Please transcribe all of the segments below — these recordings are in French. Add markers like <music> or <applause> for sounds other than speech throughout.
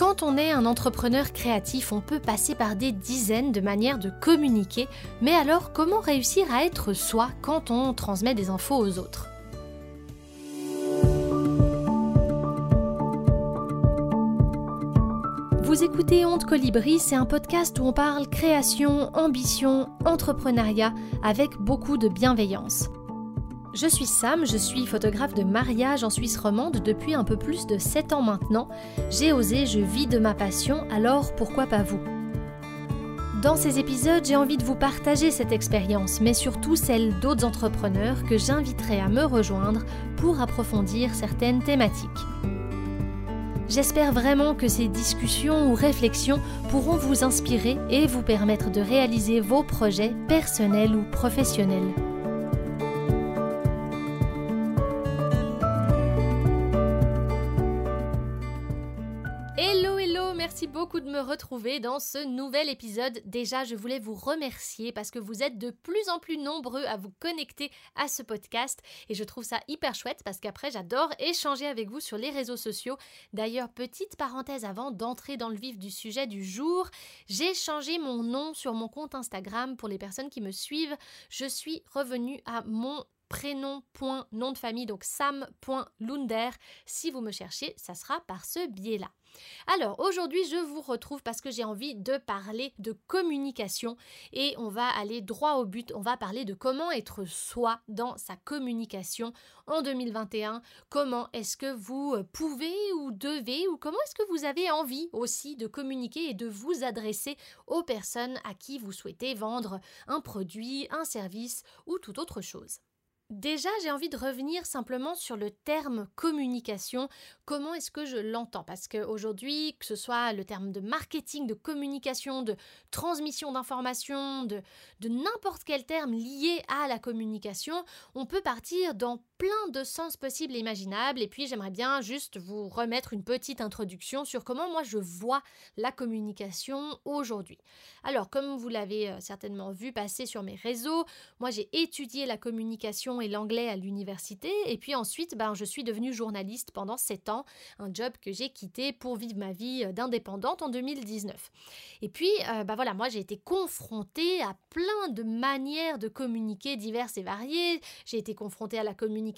Quand on est un entrepreneur créatif, on peut passer par des dizaines de manières de communiquer, mais alors comment réussir à être soi quand on transmet des infos aux autres? Vous écoutez Honte Colibri, c'est un podcast où on parle création, ambition, entrepreneuriat avec beaucoup de bienveillance. Je suis Sam, je suis photographe de mariage en Suisse romande depuis un peu plus de 7 ans maintenant. J'ai osé, je vis de ma passion, alors pourquoi pas vous? Dans ces épisodes, j'ai envie de vous partager cette expérience, mais surtout celle d'autres entrepreneurs que j'inviterai à me rejoindre pour approfondir certaines thématiques. J'espère vraiment que ces discussions ou réflexions pourront vous inspirer et vous permettre de réaliser vos projets personnels ou professionnels. Me retrouver dans ce nouvel épisode. Déjà, je voulais vous remercier parce que vous êtes de plus en plus nombreux à vous connecter à ce podcast et je trouve ça hyper chouette parce qu'après, j'adore échanger avec vous sur les réseaux sociaux. D'ailleurs, petite parenthèse avant d'entrer dans le vif du sujet du jour, j'ai changé mon nom sur mon compte Instagram pour les personnes qui me suivent. Je suis revenue à mon prénom, point, nom de famille, donc sam.lunder. Si vous me cherchez, ça sera par ce biais-là. Alors aujourd'hui je vous retrouve parce que j'ai envie de parler de communication et on va aller droit au but, on va parler de comment être soi dans sa communication en 2021, comment est-ce que vous pouvez ou devez ou comment est-ce que vous avez envie aussi de communiquer et de vous adresser aux personnes à qui vous souhaitez vendre un produit, un service ou toute autre chose. Déjà, j'ai envie de revenir simplement sur le terme communication. Comment est-ce que je l'entends? Parce qu'aujourd'hui, que ce soit le terme de marketing, de communication, de transmission d'informations, de, de n'importe quel terme lié à la communication, on peut partir dans plein de sens possibles et imaginables. Et puis, j'aimerais bien juste vous remettre une petite introduction sur comment moi je vois la communication aujourd'hui. Alors, comme vous l'avez euh, certainement vu passer sur mes réseaux, moi j'ai étudié la communication et l'anglais à l'université. Et puis ensuite, ben, je suis devenue journaliste pendant 7 ans, un job que j'ai quitté pour vivre ma vie euh, d'indépendante en 2019. Et puis, euh, ben voilà, moi j'ai été confrontée à plein de manières de communiquer diverses et variées. J'ai été confrontée à la communication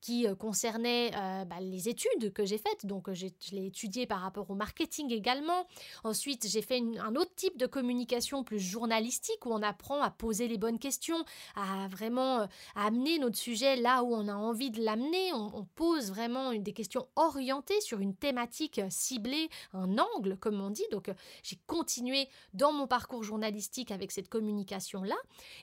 qui euh, concernait ben, les études que j'ai faites. Donc, je l'ai étudié par rapport au marketing également. Ensuite, j'ai fait un autre type de communication plus journalistique où on apprend à poser les bonnes questions, à vraiment à notre sujet là où on a envie de l'amener. On, pose vraiment des questions orientées sur une thématique ciblée, un angle, comme on dit. Donc, euh, j'ai continué dans mon parcours journalistique avec cette communication-là.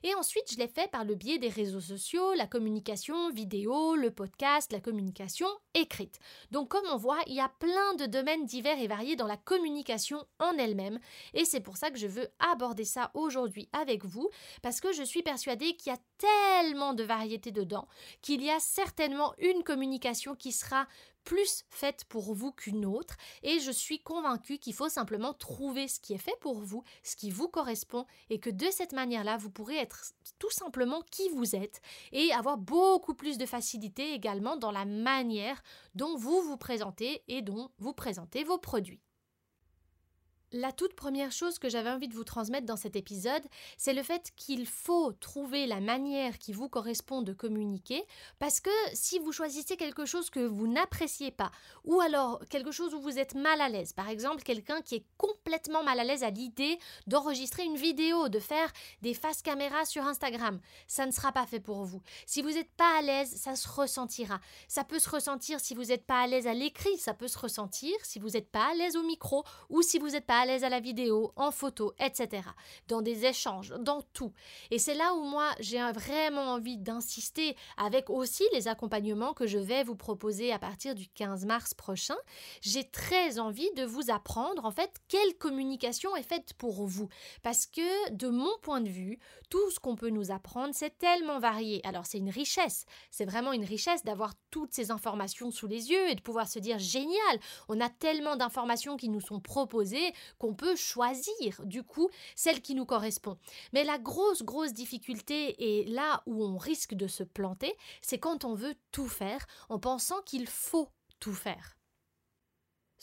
Et ensuite, je l'ai fait par le biais des réseaux sociaux, la communication vidéo, le podcast, la communication écrite. Donc, comme on voit, il y a plein de domaines divers et variés dans la communication en elle-même. Et c'est pour ça que je veux aborder ça aujourd'hui avec vous, parce que je suis persuadée qu'il y a tellement de variétés dedans, qu'il y a certainement une communication qui sera plus faite pour vous qu'une autre et je suis convaincue qu'il faut simplement trouver ce qui est fait pour vous, ce qui vous correspond et que de cette manière-là, vous pourrez être tout simplement qui vous êtes et avoir beaucoup plus de facilité également dans la manière dont vous vous présentez et dont vous présentez vos produits. La toute première chose que j'avais envie de vous transmettre dans cet épisode, c'est le fait qu'il faut trouver la manière qui vous correspond de communiquer, parce que si vous choisissez quelque chose que vous n'appréciez pas, ou alors quelque chose où vous êtes mal à l'aise, par exemple quelqu'un qui est complètement mal à l'aise à l'idée d'enregistrer une vidéo, de faire des faces caméra sur Instagram, ça ne sera pas fait pour vous. Si vous n'êtes pas à l'aise, ça se ressentira. Ça peut se ressentir si vous n'êtes pas à l'aise à l'écrit, ça peut se ressentir si vous n'êtes pas à l'aise au micro, ou si vous n'êtes pas à l'aise à la vidéo, en photo, etc. Dans des échanges, dans tout. Et c'est là où moi j'ai vraiment envie d'insister avec aussi les accompagnements que je vais vous proposer à partir du 15 mars prochain. J'ai très envie de vous apprendre en fait quelle communication est faite pour vous. Parce que de mon point de vue, tout ce qu'on peut nous apprendre, c'est tellement varié. Alors c'est une richesse, c'est vraiment une richesse d'avoir toutes ces informations sous les yeux et de pouvoir se dire génial, on a tellement d'informations qui nous sont proposées qu'on peut choisir du coup celle qui nous correspond. Mais la grosse, grosse difficulté et là où on risque de se planter, c'est quand on veut tout faire en pensant qu'il faut tout faire.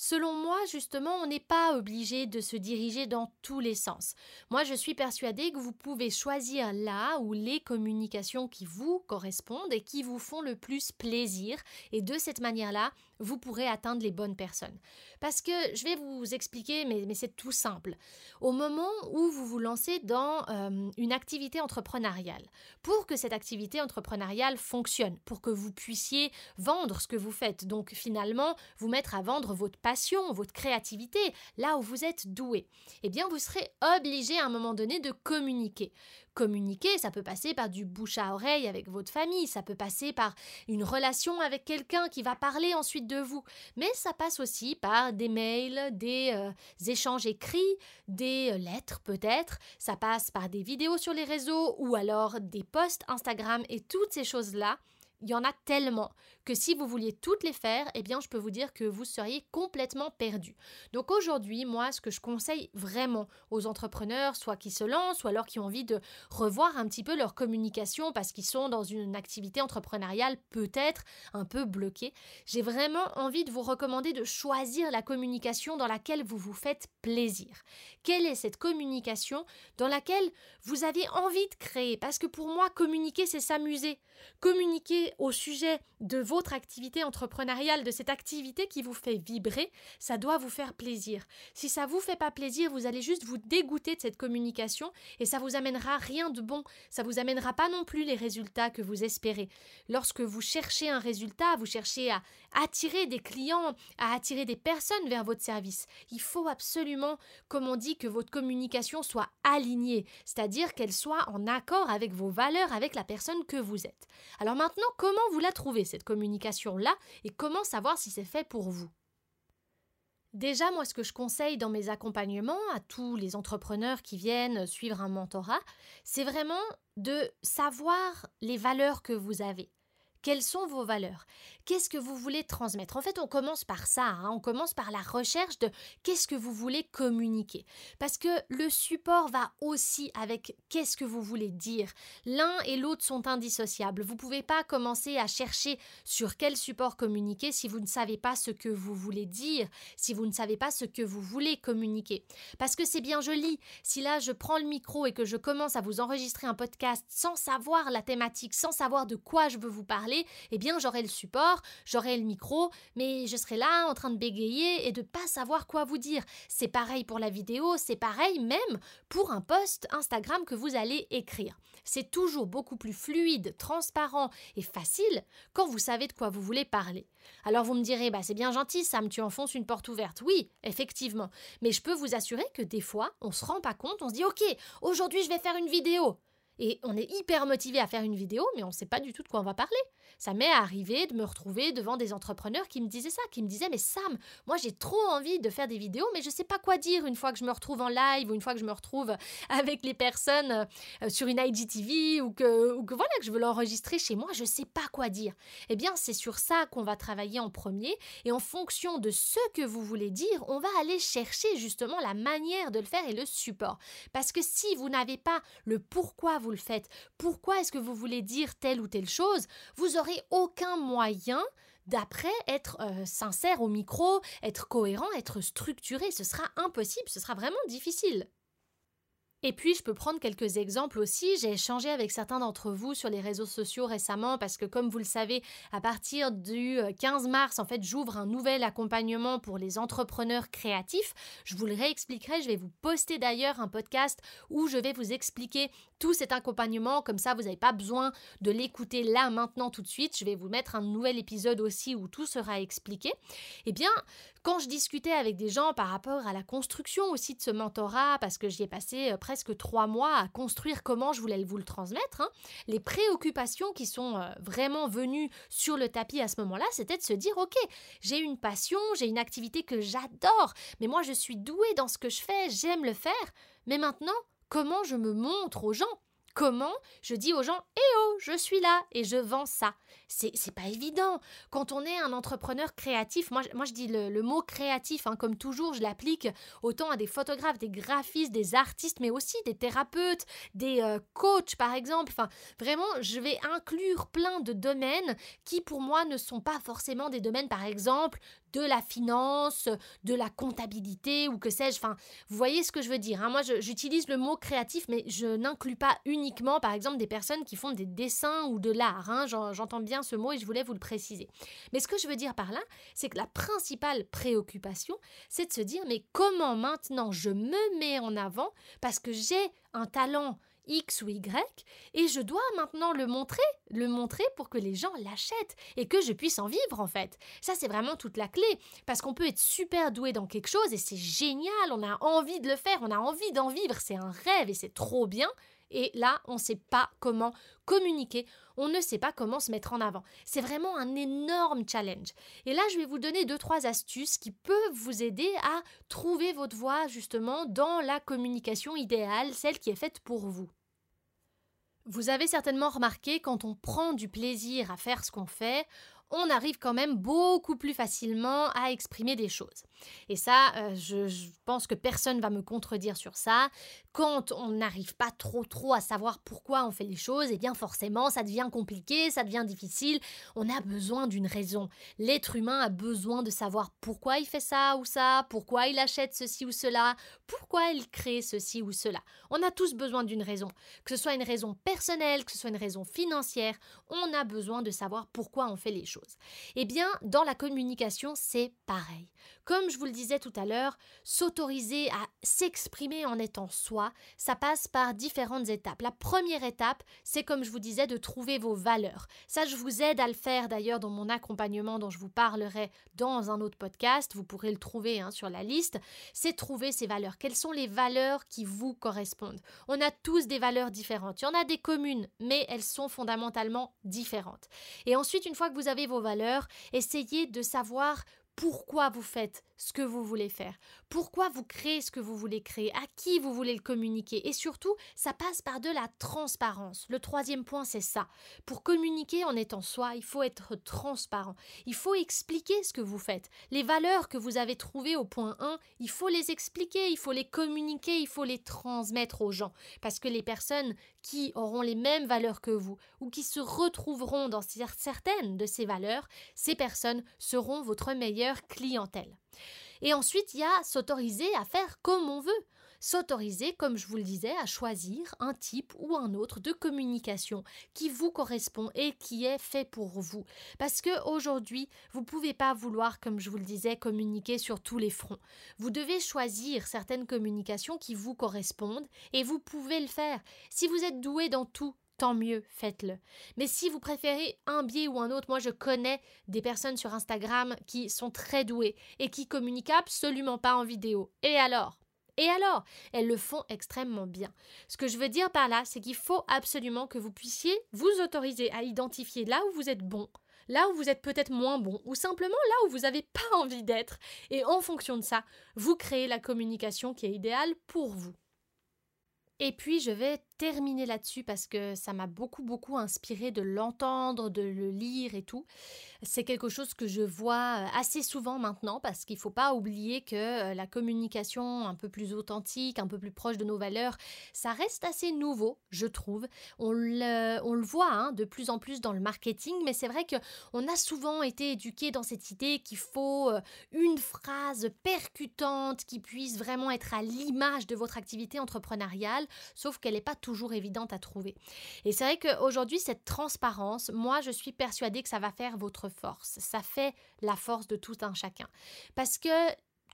Selon moi, justement, on n'est pas obligé de se diriger dans tous les sens. Moi, je suis persuadée que vous pouvez choisir là ou les communications qui vous correspondent et qui vous font le plus plaisir, et de cette manière-là, vous pourrez atteindre les bonnes personnes. Parce que je vais vous expliquer, mais, c'est tout simple. Au moment où vous vous lancez dans euh, une activité entrepreneuriale, pour que cette activité entrepreneuriale fonctionne, pour que vous puissiez vendre ce que vous faites, donc finalement vous mettre à vendre votre passion, votre créativité, là où vous êtes doué, eh bien vous serez obligé à un moment donné de communiquer. Communiquer, ça peut passer par du bouche à oreille avec votre famille, ça peut passer par une relation avec quelqu'un qui va parler ensuite de vous, mais ça passe aussi par des mails, des euh, échanges écrits, des euh, lettres peut-être, ça passe par des vidéos sur les réseaux ou alors des posts Instagram et toutes ces choses-là. Il y en a tellement que si vous vouliez toutes les faire, eh bien je peux vous dire que vous seriez complètement perdu. Donc aujourd'hui, moi, ce que je conseille vraiment aux entrepreneurs, soit qui se lancent, soit alors qui ont envie de revoir un petit peu leur communication parce qu'ils sont dans une activité entrepreneuriale peut-être un peu bloquée, j'ai vraiment envie de vous recommander de choisir la communication dans laquelle vous vous faites plaisir. Quelle est cette communication dans laquelle vous avez envie de créer? Parce que pour moi, communiquer, c'est s'amuser. Communiquer au sujet de votre activité entrepreneuriale, de cette activité qui vous fait vibrer, ça doit vous faire plaisir. Si ça vous fait pas plaisir, vous allez juste vous dégoûter de cette communication et ça vous amènera rien de bon. Ça vous amènera pas non plus les résultats que vous espérez. Lorsque vous cherchez un résultat, vous cherchez à attirer des clients, à attirer des personnes vers votre service. Il faut absolument, comme on dit, que votre communication soit alignée, c'est-à-dire qu'elle soit en accord avec vos valeurs, avec la personne que vous êtes. Alors maintenant, comment vous la trouvez, cette communication-là, et comment savoir si c'est fait pour vous? Déjà, moi, ce que je conseille dans mes accompagnements à tous les entrepreneurs qui viennent suivre un mentorat, c'est vraiment de savoir les valeurs que vous avez. Quelles sont vos valeurs? Qu'est-ce que vous voulez transmettre? En fait, on commence par ça, hein. on commence par la recherche de qu'est-ce que vous voulez communiquer. Parce que le support va aussi avec qu'est-ce que vous voulez dire. L'un et l'autre sont indissociables. Vous ne pouvez pas commencer à chercher sur quel support communiquer si vous ne savez pas ce que vous voulez dire, si vous ne savez pas ce que vous voulez communiquer. Parce que c'est bien joli, si là je prends le micro et que je commence à vous enregistrer un podcast sans savoir la thématique, sans savoir de quoi je veux vous parler, eh bien j'aurai le support j'aurai le micro, mais je serai là en train de bégayer et de pas savoir quoi vous dire. C'est pareil pour la vidéo, c'est pareil même pour un post Instagram que vous allez écrire. C'est toujours beaucoup plus fluide, transparent et facile quand vous savez de quoi vous voulez parler. Alors vous me direz, bah c'est bien gentil Sam, tu enfonces une porte ouverte. Oui, effectivement. Mais je peux vous assurer que des fois, on se rend pas compte, on se dit, ok, aujourd'hui je vais faire une vidéo. Et on est hyper motivé à faire une vidéo, mais on ne sait pas du tout de quoi on va parler. Ça m'est arrivé de me retrouver devant des entrepreneurs qui me disaient ça, qui me disaient Mais Sam, moi j'ai trop envie de faire des vidéos, mais je ne sais pas quoi dire une fois que je me retrouve en live ou une fois que je me retrouve <laughs> avec les personnes euh, sur une IGTV ou que, ou que voilà, que je veux l'enregistrer chez moi, je ne sais pas quoi dire. Eh bien, c'est sur ça qu'on va travailler en premier et en fonction de ce que vous voulez dire, on va aller chercher justement la manière de le faire et le support. Parce que si vous n'avez pas le pourquoi vous le faites, pourquoi est-ce que vous voulez dire telle ou telle chose, vous aurez aucun moyen d'après être euh, sincère au micro, être cohérent, être structuré. Ce sera impossible, ce sera vraiment difficile. Et puis, je peux prendre quelques exemples aussi. J'ai échangé avec certains d'entre vous sur les réseaux sociaux récemment parce que, comme vous le savez, à partir du 15 euh, mars, en fait, j'ouvre un nouvel accompagnement pour les entrepreneurs créatifs. Je vous le réexpliquerai. Je vais vous poster d'ailleurs un podcast où je vais vous expliquer tout cet accompagnement. Comme ça, vous n'avez pas besoin de l'écouter là, maintenant, tout de suite. Je vais vous mettre un nouvel épisode aussi où tout sera expliqué. Eh bien, quand je discutais avec des gens par rapport à la construction aussi de ce mentorat, parce que j'y ai passé euh, presque trois mois à construire comment je voulais vous le transmettre, hein, les préoccupations qui sont euh, vraiment venues sur le tapis à ce moment-là, c'était de se dire, ok, j'ai une passion, j'ai une activité que j'adore, mais moi je suis douée dans ce que je fais, j'aime le faire, mais maintenant, comment je me montre aux gens? Comment je dis aux gens Eh oh, je suis là et je vends ça C'est pas évident. Quand on est un entrepreneur créatif, moi, je dis le, mot créatif, hein, comme toujours, je l'applique autant à des photographes, des graphistes, des artistes, mais aussi des thérapeutes, des euh, coachs par exemple. Vraiment, je vais inclure plein de domaines qui pour moi ne sont pas forcément des domaines, par exemple, de la finance, de la comptabilité ou que sais-je. Enfin, vous voyez ce que je veux dire. Hein. Moi, j'utilise le mot créatif, mais je n'inclus pas uniquement, par exemple, des personnes qui font des dessins ou de l'art. Hein. J'entends bien ce mot et je voulais vous le préciser. Mais ce que je veux dire par là, c'est que la principale préoccupation, c'est de se dire, mais comment maintenant je me mets en avant parce que j'ai un talent X ou Y, et je dois maintenant le montrer, le montrer pour que les gens l'achètent et que je puisse en vivre en fait. Ça c'est vraiment toute la clé, parce qu'on peut être super doué dans quelque chose et c'est génial, on a envie de le faire, on a envie d'en vivre, c'est un rêve et c'est trop bien, et là, on ne sait pas comment communiquer, on ne sait pas comment se mettre en avant. C'est vraiment un énorme challenge. Et là, je vais vous donner deux, trois astuces qui peuvent vous aider à trouver votre voie justement dans la communication idéale, celle qui est faite pour vous. Vous avez certainement remarqué quand on prend du plaisir à faire ce qu'on fait, on arrive quand même beaucoup plus facilement à exprimer des choses. Et ça, euh, je, pense que personne va me contredire sur ça quand on n'arrive pas trop trop à savoir pourquoi on fait les choses, eh bien forcément ça devient compliqué, ça devient difficile, on a besoin d'une raison. L'être humain a besoin de savoir pourquoi il fait ça ou ça, pourquoi il achète ceci ou cela, pourquoi il crée ceci ou cela. On a tous besoin d'une raison, que ce soit une raison personnelle, que ce soit une raison financière, on a besoin de savoir pourquoi on fait les choses. Eh bien, dans la communication, c'est pareil. Comme je vous le disais tout à l'heure, s'autoriser à s'exprimer en étant soi, ça passe par différentes étapes. La première étape, c'est comme je vous disais, de trouver vos valeurs. Ça, je vous aide à le faire d'ailleurs dans mon accompagnement dont je vous parlerai dans un autre podcast. Vous pourrez le trouver hein, sur la liste. C'est trouver ces valeurs. Quelles sont les valeurs qui vous correspondent? On a tous des valeurs différentes. Il y en a des communes, mais elles sont fondamentalement différentes. Et ensuite, une fois que vous avez vos valeurs, essayez de savoir pourquoi vous faites ce que vous voulez faire, pourquoi vous créez ce que vous voulez créer, à qui vous voulez le communiquer? Et surtout, ça passe par de la transparence. Le troisième point, c'est ça. Pour communiquer en étant soi, il faut être transparent. Il faut expliquer ce que vous faites. Les valeurs que vous avez trouvées au point 1, il faut les expliquer, il faut les communiquer, il faut les transmettre aux gens. Parce que les personnes qui auront les mêmes valeurs que vous ou qui se retrouveront dans certaines de ces valeurs, ces personnes seront votre meilleure clientèle. Et ensuite, il y a s'autoriser à faire comme on veut. S'autoriser, comme je vous le disais, à choisir un type ou un autre de communication qui vous correspond et qui est fait pour vous. Parce que aujourd'hui, vous ne pouvez pas vouloir, comme je vous le disais, communiquer sur tous les fronts. Vous devez choisir certaines communications qui vous correspondent et vous pouvez le faire. Si vous êtes doué dans tout, tant mieux, faites-le. Mais si vous préférez un biais ou un autre, moi je connais des personnes sur Instagram qui sont très douées et qui communiquent absolument pas en vidéo. Et alors? Et alors, elles le font extrêmement bien. Ce que je veux dire par là, c'est qu'il faut absolument que vous puissiez vous autoriser à identifier là où vous êtes bon, là où vous êtes peut-être moins bon, ou simplement là où vous n'avez pas envie d'être. Et en fonction de ça, vous créez la communication qui est idéale pour vous. Et puis je vais terminer là-dessus parce que ça m'a beaucoup beaucoup inspiré de l'entendre, de le lire et tout. C'est quelque chose que je vois euh, assez souvent maintenant parce qu'il ne faut pas oublier que euh, la communication un peu plus authentique, un peu plus proche de nos valeurs, ça reste assez nouveau, je trouve. On le, voit hein, de plus en plus dans le marketing, mais c'est vrai qu'on a souvent été éduqué dans cette idée qu'il faut euh, une phrase percutante qui puisse vraiment être à l'image de votre activité entrepreneuriale, sauf qu'elle n'est pas toujours évidente à trouver. Et c'est vrai qu'aujourd'hui, cette transparence, moi, je suis persuadée que ça va faire votre force. Ça fait la force de tout un chacun. Parce que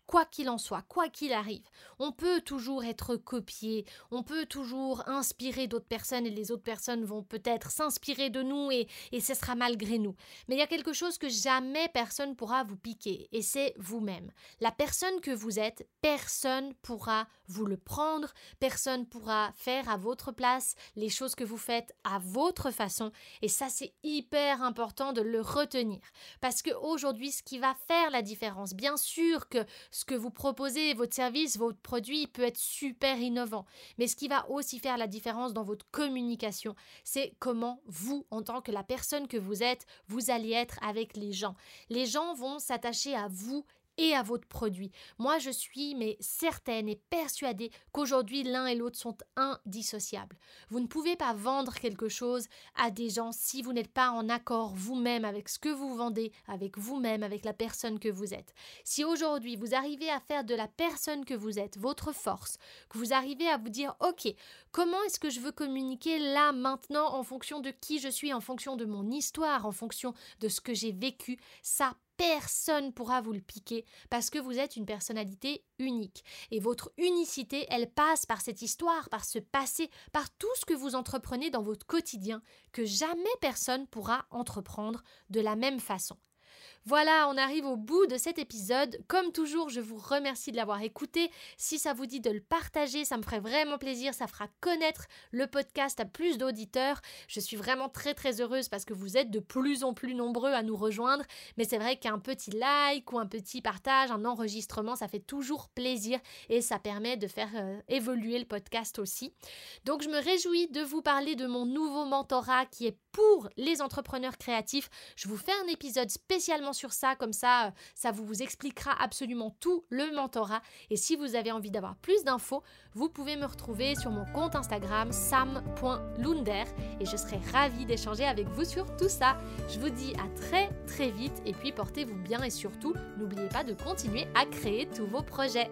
quoi qu'il en soit, quoi qu'il arrive. On peut toujours être copié, on peut toujours inspirer d'autres personnes et les autres personnes vont peut-être s'inspirer de nous et, et ce sera malgré nous. Mais il y a quelque chose que jamais personne pourra vous piquer et c'est vous-même. La personne que vous êtes, personne pourra vous le prendre, personne pourra faire à votre place les choses que vous faites à votre façon et ça c'est hyper important de le retenir parce que aujourd'hui ce qui va faire la différence, bien sûr que ce que vous proposez, votre service, votre produit peut être super innovant. Mais ce qui va aussi faire la différence dans votre communication, c'est comment vous, en tant que la personne que vous êtes, vous allez être avec les gens. Les gens vont s'attacher à vous et à votre produit. Moi, je suis mais certaine et persuadée qu'aujourd'hui l'un et l'autre sont indissociables. Vous ne pouvez pas vendre quelque chose à des gens si vous n'êtes pas en accord vous-même avec ce que vous vendez, avec vous-même, avec la personne que vous êtes. Si aujourd'hui vous arrivez à faire de la personne que vous êtes votre force, que vous arrivez à vous dire OK, comment est-ce que je veux communiquer là maintenant en fonction de qui je suis, en fonction de mon histoire, en fonction de ce que j'ai vécu, ça personne pourra vous le piquer parce que vous êtes une personnalité unique. Et votre unicité, elle passe par cette histoire, par ce passé, par tout ce que vous entreprenez dans votre quotidien que jamais personne pourra entreprendre de la même façon. Voilà, on arrive au bout de cet épisode. Comme toujours, je vous remercie de l'avoir écouté. Si ça vous dit de le partager, ça me ferait vraiment plaisir. Ça fera connaître le podcast à plus d'auditeurs. Je suis vraiment très très heureuse parce que vous êtes de plus en plus nombreux à nous rejoindre. Mais c'est vrai qu'un petit like ou un petit partage, un enregistrement, ça fait toujours plaisir et ça permet de faire euh, évoluer le podcast aussi. Donc je me réjouis de vous parler de mon nouveau mentorat qui est pour les entrepreneurs créatifs. Je vous fais un épisode spécialement sur ça, comme ça, euh, ça vous expliquera absolument tout le mentorat. Et si vous avez envie d'avoir plus d'infos, vous pouvez me retrouver sur mon compte Instagram sam.lunder et je serai ravie d'échanger avec vous sur tout ça. Je vous dis à très très vite et puis portez-vous bien et surtout n'oubliez pas de continuer à créer tous vos projets.